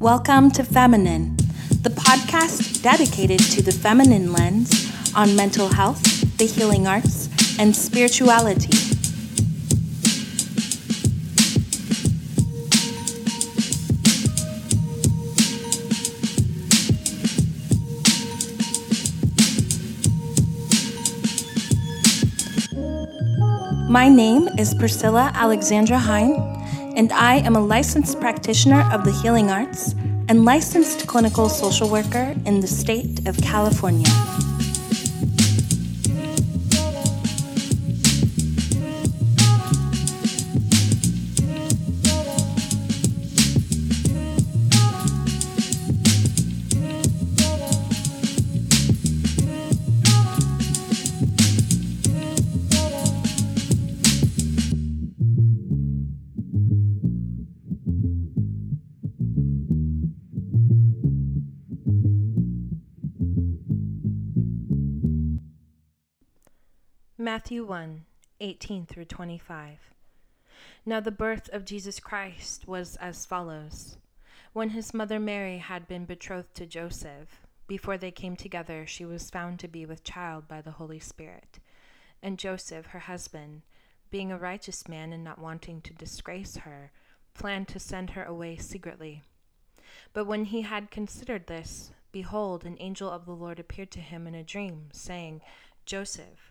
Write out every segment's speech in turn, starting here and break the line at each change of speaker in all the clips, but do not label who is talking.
Welcome to Feminine, the podcast dedicated to the feminine lens on mental health, the healing arts, and spirituality. My name is Priscilla Alexandra Hine, and I am a licensed practitioner of the healing arts and licensed clinical social worker in the state of California. Matthew 1 18 through 25. Now the birth of Jesus Christ was as follows. When his mother Mary had been betrothed to Joseph, before they came together, she was found to be with child by the Holy Spirit. And Joseph, her husband, being a righteous man and not wanting to disgrace her, planned to send her away secretly. But when he had considered this, behold, an angel of the Lord appeared to him in a dream, saying, Joseph,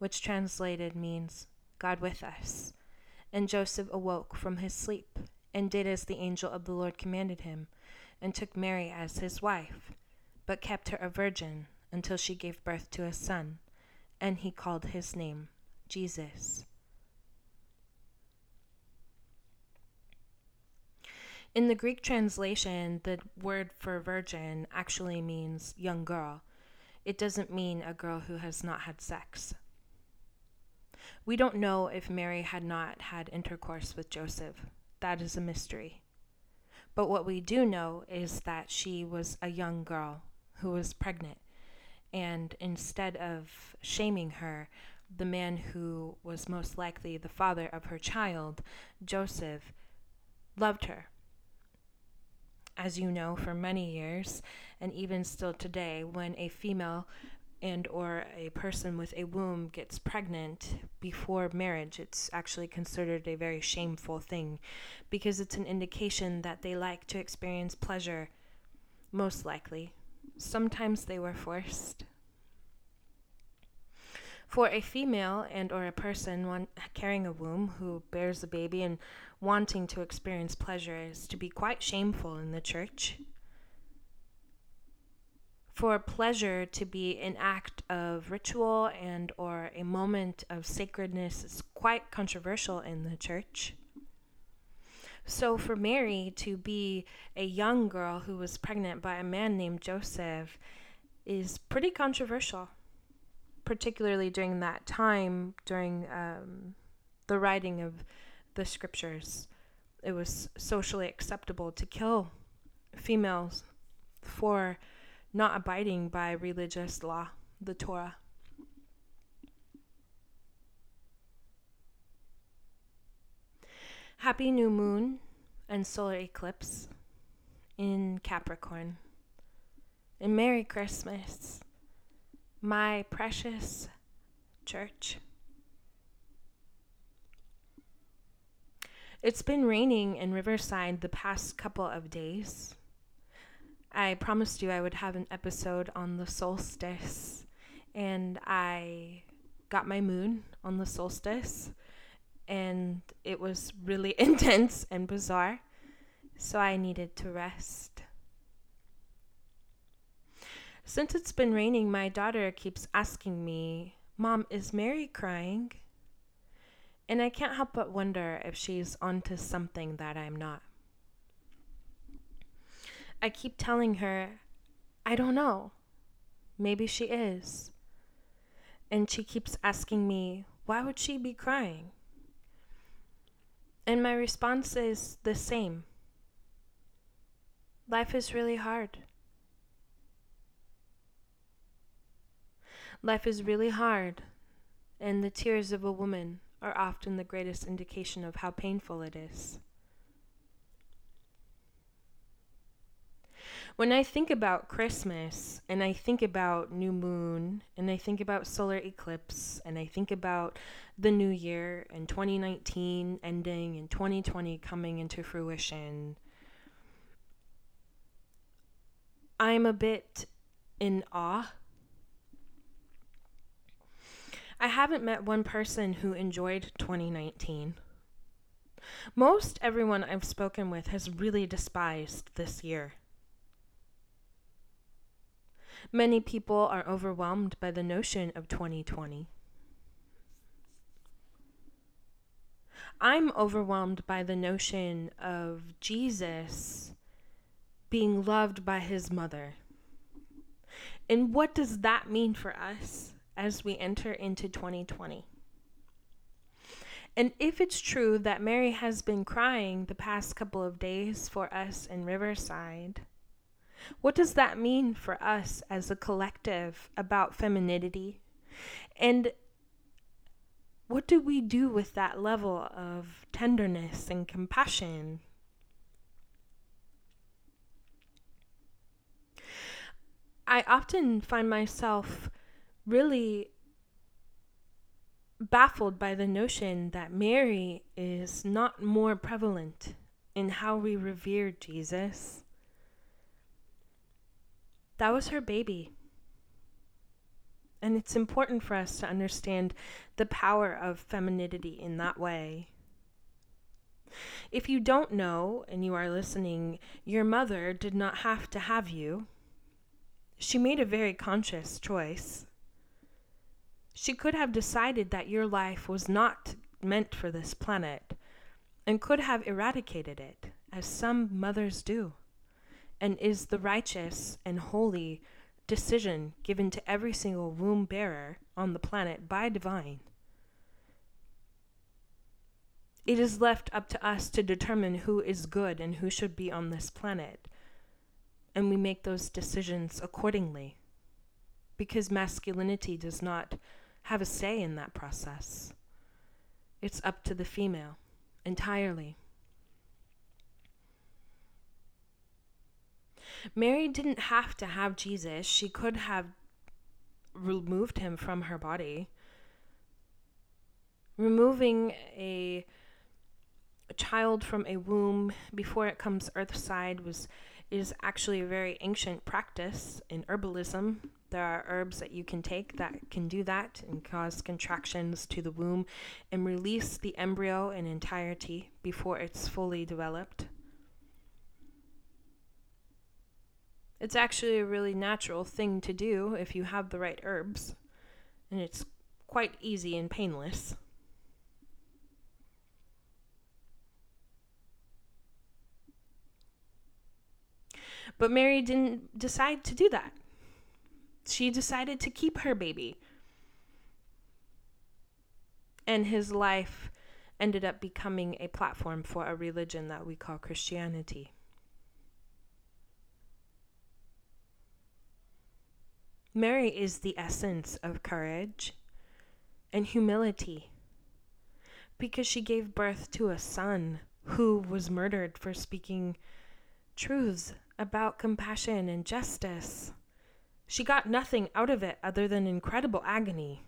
which translated means God with us. And Joseph awoke from his sleep, and did as the angel of the Lord commanded him, and took Mary as his wife, but kept her a virgin until she gave birth to a son, and he called his name Jesus. In the Greek translation, the word for virgin actually means young girl. It doesn't mean a girl who has not had sex. We don't know if Mary had not had intercourse with Joseph. That is a mystery. But what we do know is that she was a young girl who was pregnant. And instead of shaming her, the man who was most likely the father of her child, Joseph, loved her. As you know, for many years, and even still today, when a female and or a person with a womb gets pregnant before marriage it's actually considered a very shameful thing because it's an indication that they like to experience pleasure most likely. Sometimes they were forced. For a female and or a person carrying a womb who bears a baby and wanting to experience pleasure is to be quite shameful in the church for pleasure to be an act of ritual and or a moment of sacredness is quite controversial in the church. So for Mary to be a young girl who was pregnant by a man named Joseph is pretty controversial, particularly during that time during um, the writing of the scriptures. It was socially acceptable to kill females for not abiding by religious law, the Torah. Happy new moon and solar eclipse in Capricorn. And Merry Christmas, my precious church. It's been raining in Riverside the past couple of days. I promised you I would have an episode on the solstice, and I got my moon on the solstice, and it was really intense and bizarre, so I needed to rest. Since it's been raining, my daughter keeps asking me, Mom, is Mary crying? And I can't help but wonder if she's onto something that I'm not. I keep telling her, I don't know. Maybe she is. And she keeps asking me, why would she be crying? And my response is the same life is really hard. Life is really hard, and the tears of a woman are often the greatest indication of how painful it is. When I think about Christmas and I think about new moon and I think about solar eclipse and I think about the new year and 2019 ending and 2020 coming into fruition, I'm a bit in awe. I haven't met one person who enjoyed 2019. Most everyone I've spoken with has really despised this year. Many people are overwhelmed by the notion of 2020. I'm overwhelmed by the notion of Jesus being loved by his mother. And what does that mean for us as we enter into 2020? And if it's true that Mary has been crying the past couple of days for us in Riverside, what does that mean for us as a collective about femininity? And what do we do with that level of tenderness and compassion? I often find myself really baffled by the notion that Mary is not more prevalent in how we revere Jesus that was her baby. And it's important for us to understand the power of femininity in that way. If you don't know and you are listening, your mother did not have to have you. She made a very conscious choice. She could have decided that your life was not meant for this planet and could have eradicated it, as some mothers do and is the righteous and holy decision given to every single womb bearer on the planet by divine. It is left up to us to determine who is good and who should be on this planet, and we make those decisions accordingly. Because masculinity does not have a say in that process. It's up to the female entirely. Mary didn't have to have Jesus, she could have removed him from her body. Removing a, child from a womb before it comes earthside was is actually a very ancient practice in herbalism. There are herbs that you can take that can do that and cause contractions to the womb and release the embryo in entirety before it's fully developed. It's actually a really natural thing to do if you have the right herbs, and it's quite easy and painless. But Mary didn't decide to do that. She decided to keep her baby. And his life ended up becoming a platform for a religion that we call Christianity. Mary is the essence of courage and humility because she gave birth to a son who was murdered for speaking truths about compassion and justice. She got nothing out of it other than incredible agony.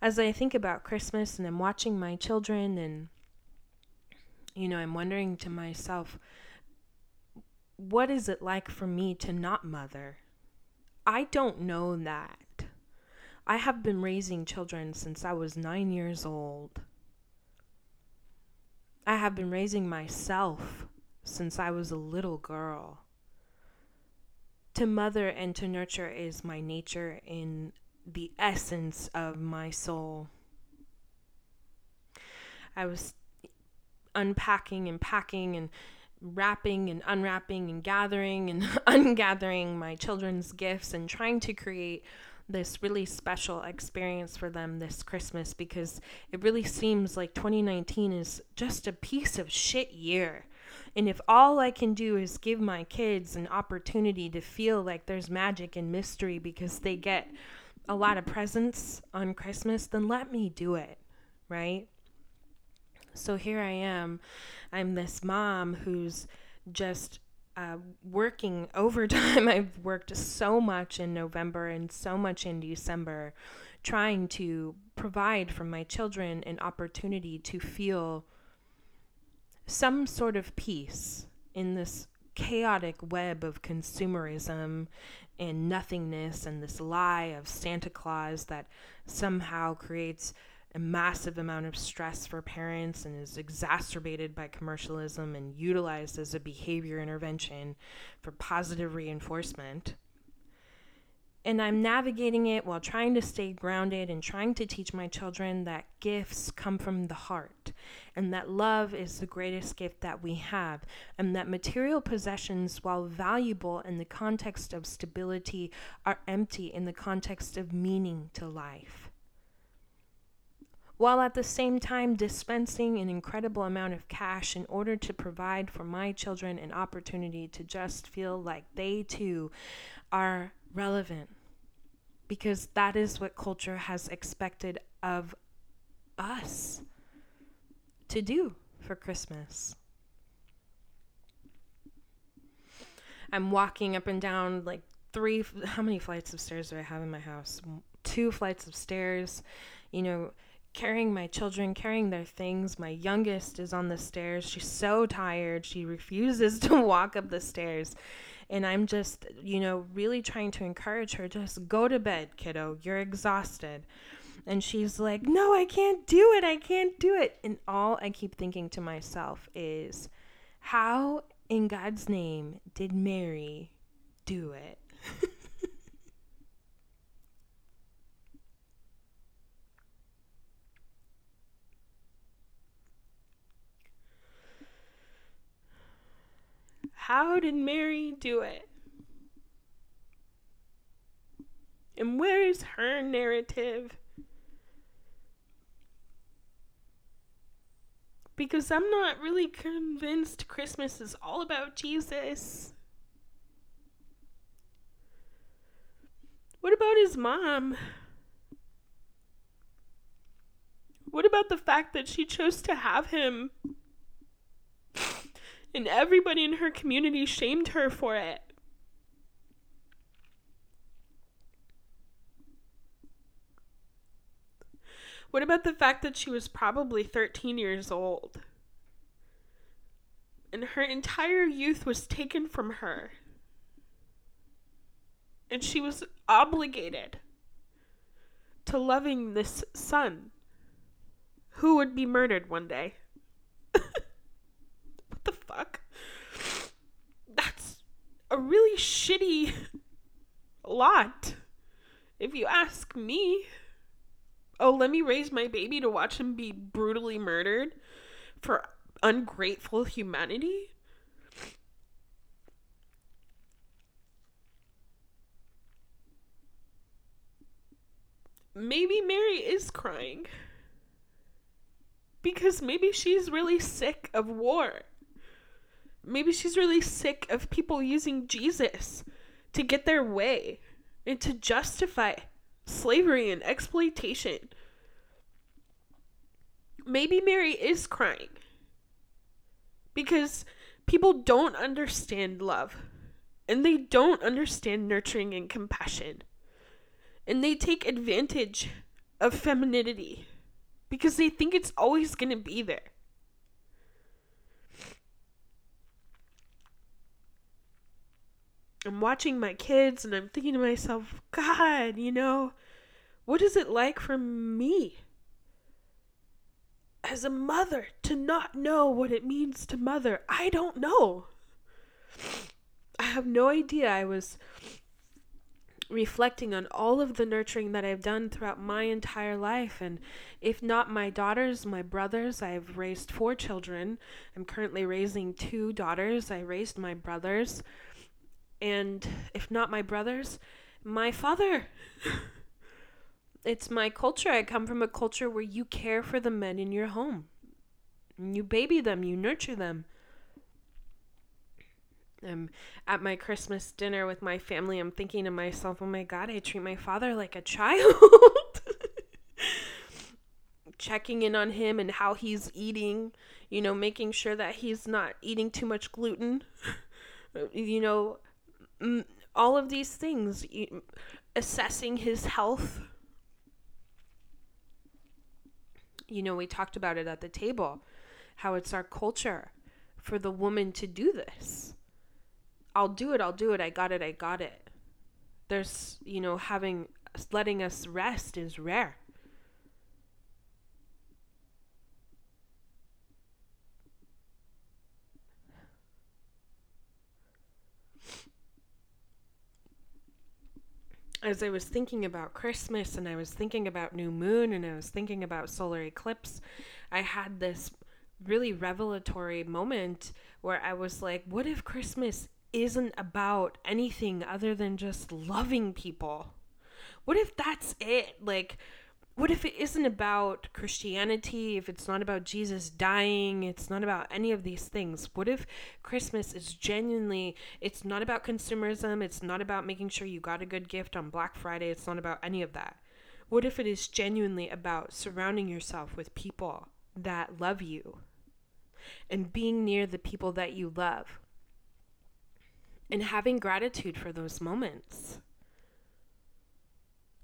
As I think about Christmas and I'm watching my children and you know, I'm wondering to myself, what is it like for me to not mother? I don't know that. I have been raising children since I was nine years old. I have been raising myself since I was a little girl. to mother and to nurture is my nature in the essence of my soul. I was unpacking and packing and wrapping and unwrapping and gathering and ungathering my children's gifts and trying to create this really special experience for them this Christmas because it really seems like 2019 is just a piece of shit year. And if all I can do is give my kids an opportunity to feel like there's magic and mystery because they get a lot of presents on Christmas, then let me do it, right? So here I am. I'm this mom who's just uh, working overtime. I've worked so much in November and so much in December, trying to provide for my children an opportunity to feel some sort of peace in this chaotic web of consumerism and nothingness and this lie of Santa Claus that somehow creates a massive amount of stress for parents and is exacerbated by commercialism and utilized as a behavior intervention for positive reinforcement. And I'm navigating it while trying to stay grounded and trying to teach my children that gifts come from the heart and that love is the greatest gift that we have, and that material possessions, while valuable in the context of stability, are empty in the context of meaning to life while at the same time dispensing an incredible amount of cash in order to provide for my children an opportunity to just feel like they too are relevant. Because that is what culture has expected of us to do for Christmas. I'm walking up and down like three, how many flights of stairs do I have in my house? Two flights of stairs, you know carrying my children, carrying their things. My youngest is on the stairs. She's so tired. She refuses to walk up the stairs. And I'm just, you know, really trying to encourage her just go to bed, kiddo. You're exhausted. And she's like, no, I can't do it. I can't do it. And all I keep thinking to myself is, how in God's name did Mary do it? How did Mary do it? And where is her narrative? Because I'm not really convinced Christmas is all about Jesus. What about his mom? What about the fact that she chose to have him? And everybody in her community shamed her for it. What about the fact that she was probably 13 years old? And her entire youth was taken from her. And she was obligated to loving this son who would be murdered one day fuck? That's a really shitty lot, if you ask me. Oh, let me raise my baby to watch him be brutally murdered for ungrateful humanity? Maybe Mary is crying. Because maybe she's really sick of war. Maybe she's really sick of people using Jesus to get their way and to justify slavery and exploitation. Maybe Mary is crying because people don't understand love and they don't understand nurturing and compassion. And they take advantage of femininity because they think it's always going to be there. I'm watching my kids and I'm thinking to myself, God, you know, what is it like for me as a mother to not know what it means to mother? I don't know.
I have no idea. I was reflecting on all of the nurturing that I've done throughout my entire life. And if not my daughters, my brothers, I've raised four children. I'm currently raising two daughters. I raised my brothers. And if not my brothers, my father. it's my culture. I come from a culture where you care for the men in your home. You baby them, you nurture them. I'm at my Christmas dinner with my family. I'm thinking to myself, oh my God, I treat my father like a child. Checking in on him and how he's eating, you know, making sure that he's not eating too much gluten. you know, all of these things, assessing his health. You know, we talked about it at the table, how it's our culture for the woman to do this I'll do it, I'll do it, I got it, I got it. There's, you know, having, letting us rest is rare. As I was thinking about Christmas and I was thinking about new moon and I was thinking about solar eclipse, I had this really revelatory moment where I was like, what if Christmas isn't about anything other than just loving people? What if that's it? Like, what if it isn't about Christianity? If it's not about Jesus dying, it's not about any of these things. What if Christmas is genuinely, it's not about consumerism, it's not about making sure you got a good gift on Black Friday, it's not about any of that. What if it is genuinely about surrounding yourself with people that love you and being near the people that you love? and having gratitude for those moments.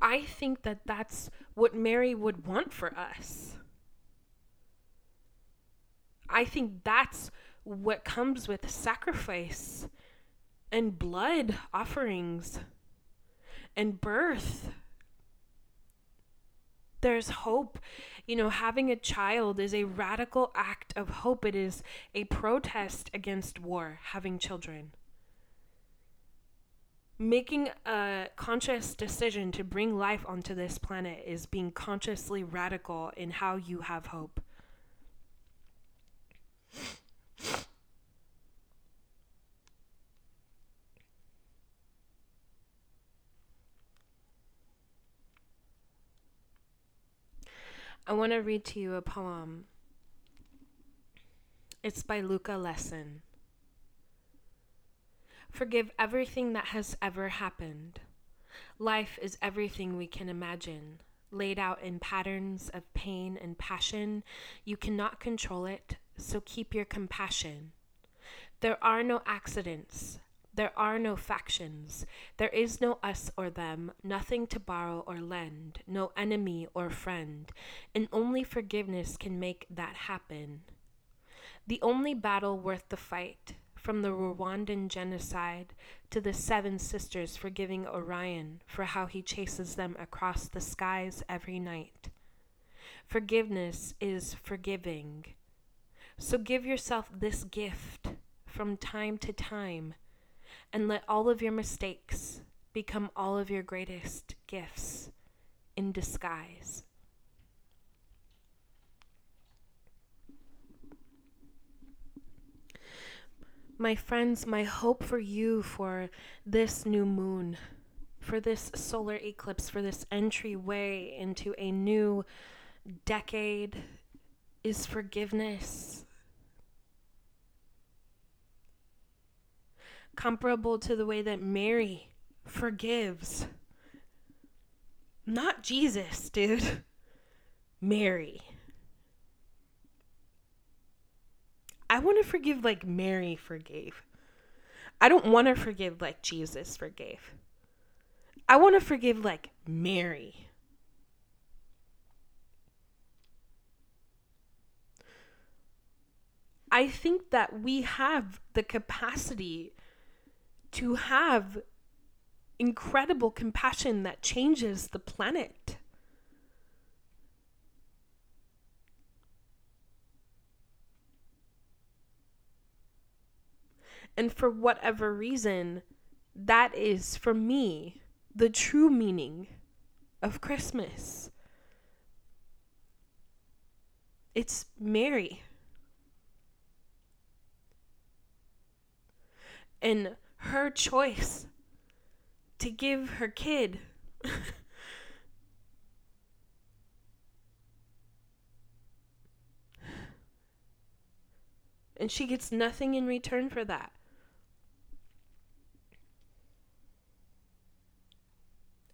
I think that that's what Mary would want for us. I think that's what comes with sacrifice and blood offerings and birth. There's hope. You know, having a child is a radical act of hope. It is a protest against war, having children making a conscious decision to bring life onto this planet is being consciously radical in how you have hope. I want to read to you a poem. It's by Luka Lesson. Forgive everything that has ever happened. Life is everything we can imagine, laid out in patterns of pain and passion. You cannot control it, so keep your compassion. There are no accidents. There are no factions. There is no us or them, nothing to borrow or lend, no enemy or friend, and only forgiveness can make that happen. The only battle worth the fight from the Rwandan genocide to the Seven Sisters forgiving Orion for how he chases them across the skies every night. Forgiveness is forgiving. So give yourself this gift from time to time and let all of your mistakes become all of your greatest gifts in disguise. My friends, my hope for you for this new moon, for this solar eclipse, for this entryway into a new decade is forgiveness. Comparable to the way that Mary forgives. Not Jesus, dude. Mary. I want to forgive like Mary forgave. I don't want to forgive like Jesus forgave. I want to forgive like Mary. I think that we have the capacity to have incredible compassion that changes the planet. And for whatever reason, that is for me the true meaning of Christmas. It's Mary. And her choice to give her kid and she gets nothing in return for that.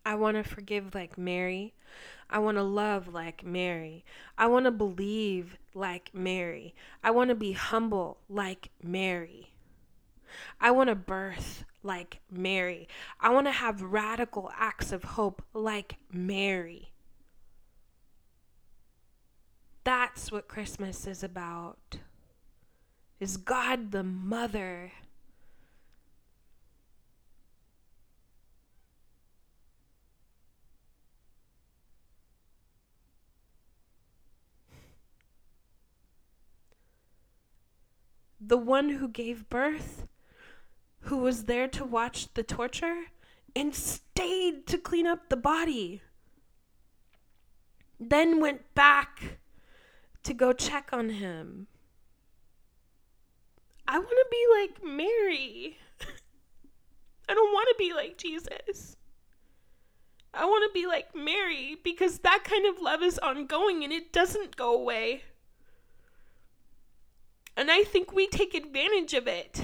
I want to forgive like Mary. I want to love like Mary. I want to believe like Mary. I want to be humble like Mary. I want to birth like Mary. I want to have radical acts of hope like Mary. That's what Christmas is about. Is God the mother? The one who gave birth who was there to watch the torture and stayed to clean up the body. Then went back to go check on him. I want to be like Mary. I don't want to be like Jesus. I want to be like Mary because that kind of love is ongoing and it doesn't go away. And I think we take advantage of it.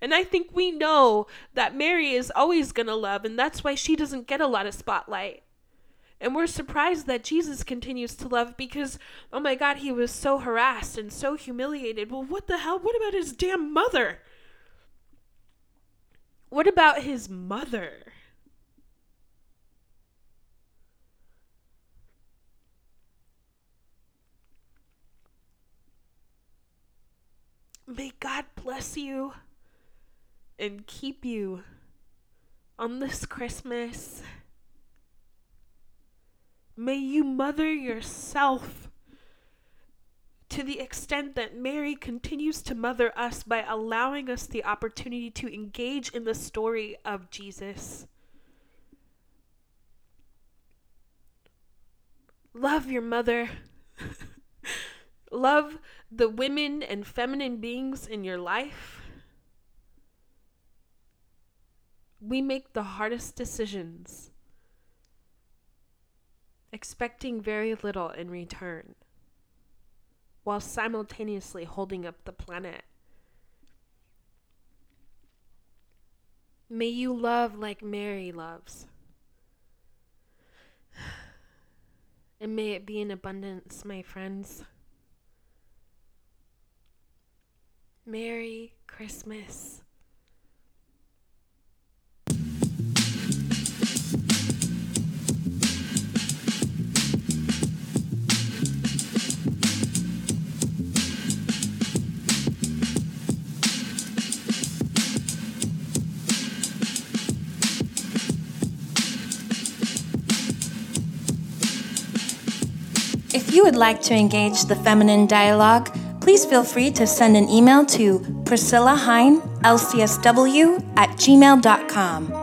And I think we know that Mary is always going to love, and that's why she doesn't get a lot of spotlight. And we're surprised that Jesus continues to love because, oh my God, he was so harassed and so humiliated. Well, what the hell? What about his damn mother? What about his mother? May God bless you and keep you on this Christmas. May you mother yourself to the extent that Mary continues to mother us by allowing us the opportunity to engage in the story of Jesus. Love your mother. Love the women and feminine beings in your life. we make the hardest decisions, expecting very little in return, while simultaneously holding up the planet. May you love like Mary loves. And may it be in abundance, my friends. Merry Christmas.
If you would like to engage the feminine dialogue, please feel free to send an email to Priscilla Hine, LCSW at gmail.com.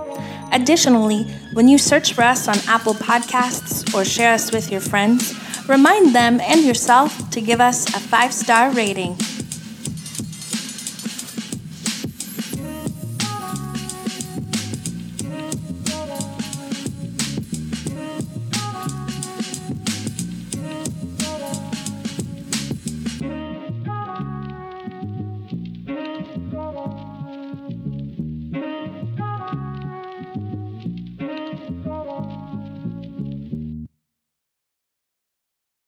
Additionally, when you search for us on Apple Podcasts or share us with your friends, remind them and yourself to give us a five star rating.